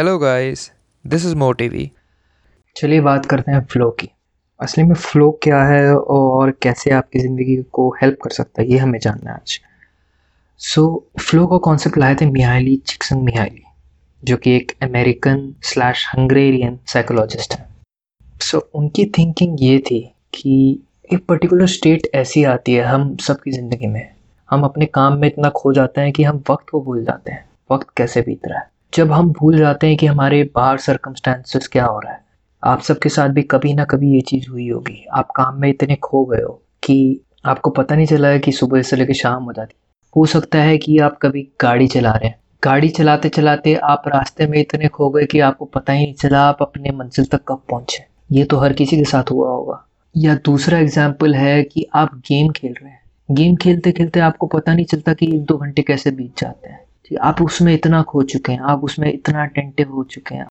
Hello guys this is मोटिवी चलिए बात करते हैं फ़्लो की। असली में फ़्लो क्या है और कैसे आपकी ज़िंदगी को हेल्प कर सकता है ये हमें जानना है आज। सो so, फ़्लो का कॉन्सेप्ट लाए थे मिहाली चिक्सन मिहाली जो कि एक अमेरिकन स्लैश हंग्रेरियन साइकोलॉजिस्ट है। सो so, उनकी थिंकिंग ये थी कि एक पर्टिकुलर स्टेट ऐसी आती है हम सबकी ज़िंदगी में। हम अपने काम में इतना खो जाते हैं कि हम वक्त को भूल जाते हैं। वक्त कैसे बीत रहा है? जब हम भूल जाते हैं कि हमारे बाहर सरकमस्टांसेस क्या हो रहा है, आप सबके साथ भी कभी ना कभी ये चीज़ हुई होगी। आप काम में इतने खो गए हो कि आपको पता नहीं चला है कि सुबह से लेकर शाम हो जाती। हो सकता है कि आप कभी गाड़ी चला रहे हैं। गाड़ी चलाते चलाते आप रास्ते में इतने खो गए कि आपको पता ही नहीं चला आप अपने मंजिल तक कब पहुँचे। ये तो हर किसी के साथ हुआ होगा। या दूसरा एग्ज़ाम्पल है कि आप गेम खेल रहे हैं। गेम खेलते खेलते आपको पता नहीं चलता कि एक दो घंटे कैसे बीत जाते हैं। कि आप उसमें इतना खो चुके हैं आप उसमें इतना अटेंटिव हो चुके हैं।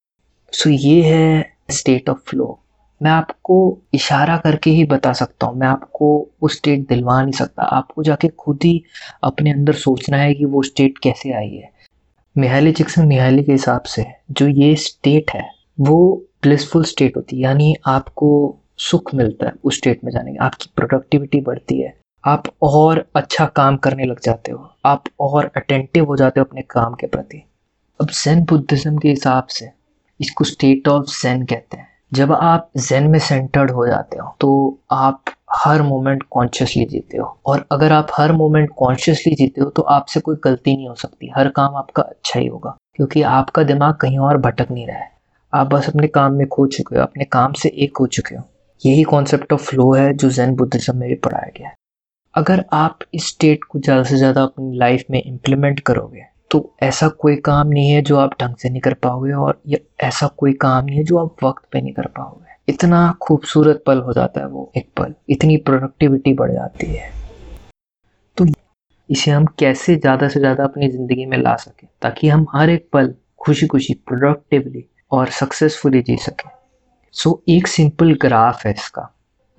सो so, ये है स्टेट ऑफ़ फ्लो मैं आपको इशारा करके ही बता सकता हूँ। मैं आपको वो स्टेट दिलवा नहीं सकता। आपको जाके खुद ही अपने अंदर सोचना है कि वो स्टेट कैसे आई है। मिहाली चिक्सन मिहाली के हिसाब से जो ये स्टेट है वो ब्लिसफुल स्टेट होती है। यानी आपको सुख मिलता है उस स्टेट में जाने के आपकी प्रोडक्टिविटी बढ़ती है। आप और अच्छा काम करने लग जाते हो। आप और अटेंटिव हो जाते हो अपने काम के प्रति। अब जैन बुद्धिज्म के हिसाब से इसको स्टेट ऑफ़ जैन कहते हैं। जब आप जैन में सेंटर्ड हो जाते हो तो आप हर मोमेंट कॉन्शियसली जीते हो। और अगर आप हर मोमेंट कॉन्शियसली जीते हो तो आपसे कोई गलती नहीं हो सकती। हर काम आपका अच्छा ही होगा, क्योंकि आपका दिमाग कहीं और भटक नहीं रहा है। आप बस अपने काम में खो चुके हो, अपने काम से एक हो चुके हो। यही कॉन्सेप्ट ऑफ़ फ्लो है, जो जैन बुद्धिज्म में भी पढ़ाया गया है। अगर आप इस स्टेट को ज़्यादा से ज़्यादा अपनी लाइफ में इम्प्लीमेंट करोगे तो ऐसा कोई काम नहीं है जो आप ढंग से नहीं कर पाओगे और या ऐसा कोई काम नहीं है जो आप वक्त पे नहीं कर पाओगे। इतना खूबसूरत पल हो जाता है वो एक पल। इतनी प्रोडक्टिविटी बढ़ जाती है। तो इसे हम कैसे ज़्यादा से ज़्यादा अपनी ज़िंदगी में ला सकें ताकि हम हर एक पल खुशी खुशी प्रोडक्टिवली और सक्सेसफुली जी सकें। सो so, एक सिंपल ग्राफ है इसका।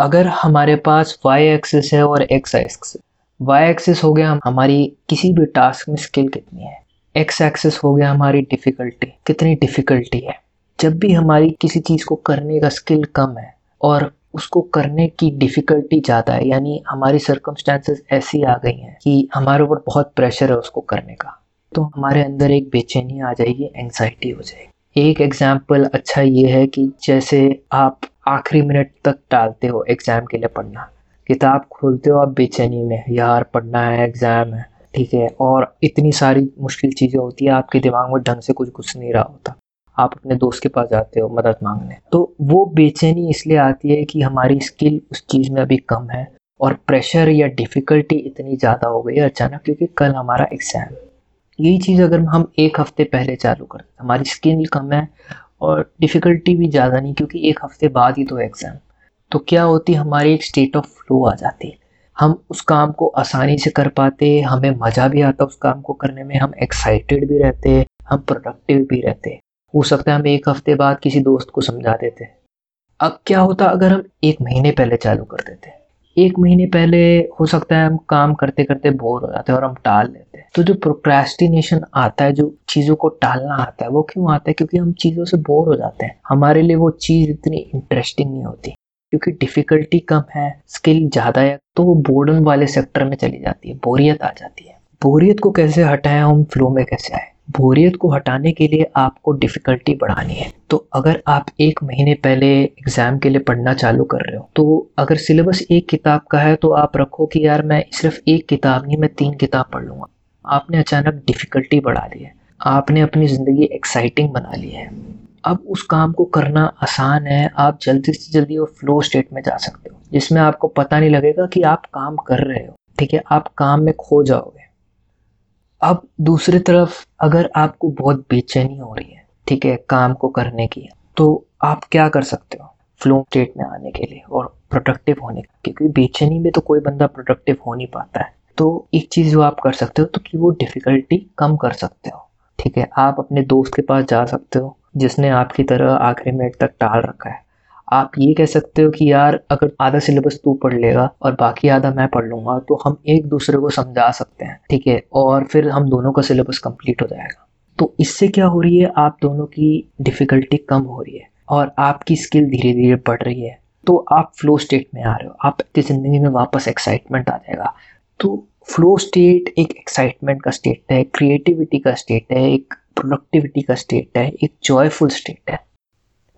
अगर हमारे पास वाई एक्सिस है और एक्स एक्सिस वाई एक्सिस हो गया हमारी किसी भी टास्क में स्किल कितनी है? एक्स एक्सिस हो गया हमारी डिफ़िकल्टी कितनी डिफ़िकल्टी है? जब भी हमारी किसी चीज़ को करने का स्किल कम है और उसको करने की डिफ़िकल्टी ज़्यादा है, यानी हमारी सर्कमस्टांसेस ऐसी आ गई हैं कि हमारे ऊपर बहुत प्रेशर है उसको करने का तो हमारे अंदर एक बेचैनी आ जाएगी एंगजाइटी हो जाएगी। एक एग्ज़ाम्पल अच्छा ये है कि जैसे आप आखिरी मिनट तक टालते हो एग्ज़ाम के लिए पढ़ना। किताब खोलते हो आप बेचैनी में, यार, पढ़ना है एग्ज़ाम है। ठीक है, और इतनी सारी मुश्किल चीज़ें होती है, आपके दिमाग में ढंग से कुछ घुस नहीं रहा होता। आप अपने दोस्त के पास जाते हो मदद मांगने। तो वो बेचैनी इसलिए आती है कि हमारी स्किल उस चीज़ में अभी कम है, और प्रेशर या डिफ़िकल्टी इतनी ज़्यादा हो गई है अचानक, क्योंकि कल हमारा एग्ज़ाम यही चीज़ अगर हम एक हफ़्ते पहले चालू करते, हमारी स्किल कम है और डिफ़िकल्टी भी ज़्यादा नहीं, क्योंकि एक हफ़्ते बाद ही तो एग्ज़ाम तो क्या होती, हमारी एक स्टेट ऑफ़ फ्लो आ जाती। हम उस काम को आसानी से कर पाते, हमें मज़ा भी आता उस काम को करने में, हम एक्साइटेड भी रहते, हम प्रोडक्टिव भी रहते। हो सकता है हम एक हफ़्ते बाद किसी दोस्त को समझा देते। अब क्या होता, अगर हम एक महीने पहले चालू कर देते? एक महीने पहले हो सकता है हम काम करते करते बोर हो जाते हैं और हम टाल लेते हैं। तो जो प्रोक्रेस्टिनेशन आता है, जो चीज़ों को टालना आता है, वो क्यों आता है? क्योंकि हम चीज़ों से बोर हो जाते हैं। हमारे लिए वो चीज़ इतनी इंटरेस्टिंग नहीं होती, क्योंकि डिफ़िकल्टी कम है स्किल ज़्यादा है तो वो बोर्डन वाले सेक्टर में चली जाती है, बोरियत आ जाती है। बोरियत को कैसे हटाएँ, हम फ्लो में कैसे आए? बोरियत को हटाने के लिए आपको डिफ़िकल्टी बढ़ानी है। तो अगर आप एक महीने पहले एग्ज़ाम के लिए पढ़ना चालू कर रहे हो तो अगर सिलेबस एक किताब का है तो आप रखो कि यार मैं सिर्फ़ एक किताब नहीं, मैं तीन किताब पढ़ लूँगा। आपने अचानक डिफ़िकल्टी बढ़ा दी है। आपने अपनी ज़िंदगी एक्साइटिंग बना ली है। अब उस काम को करना आसान है। आप जल्दी से जल्दी वो फ्लो स्टेट में जा सकते हो, जिसमें आपको पता नहीं लगेगा कि आप काम कर रहे हो। ठीक है, आप काम में खो जाओगे। अब दूसरी तरफ़ अगर आपको बहुत बेचैनी हो रही है, ठीक है, काम को करने की तो आप क्या कर सकते हो? फ्लो स्टेट में आने के लिए और प्रोडक्टिव होने का क्योंकि बेचैनी में तो कोई बंदा प्रोडक्टिव हो नहीं पाता है। तो एक चीज़ जो आप कर सकते हो तो कि वो डिफ़िकल्टी कम कर सकते हो, ठीक है। आप अपने दोस्त के पास जा सकते हो, जिसने आपकी तरह आखिरी मिनट तक टाल रखा है। आप ये कह सकते हो कि यार, अगर आधा सिलेबस तू पढ़ लेगा और बाकी आधा मैं पढ़ लूँगा तो हम एक दूसरे को समझा सकते हैं, ठीक है? और फिर हम दोनों का सिलेबस कंप्लीट हो जाएगा। तो इससे क्या हो रही है? आप दोनों की डिफ़िकल्टी कम हो रही है और आपकी स्किल धीरे धीरे बढ़ रही है। तो आप फ्लो स्टेट में आ रहे हो। आपकी ज़िंदगी में वापस एक्साइटमेंट आ जाएगा। तो फ्लो स्टेट एक एक्साइटमेंट का स्टेट है क्रिएटिविटी का स्टेट है, एक प्रोडक्टिविटी का स्टेट है, एक जॉयफुल स्टेट है।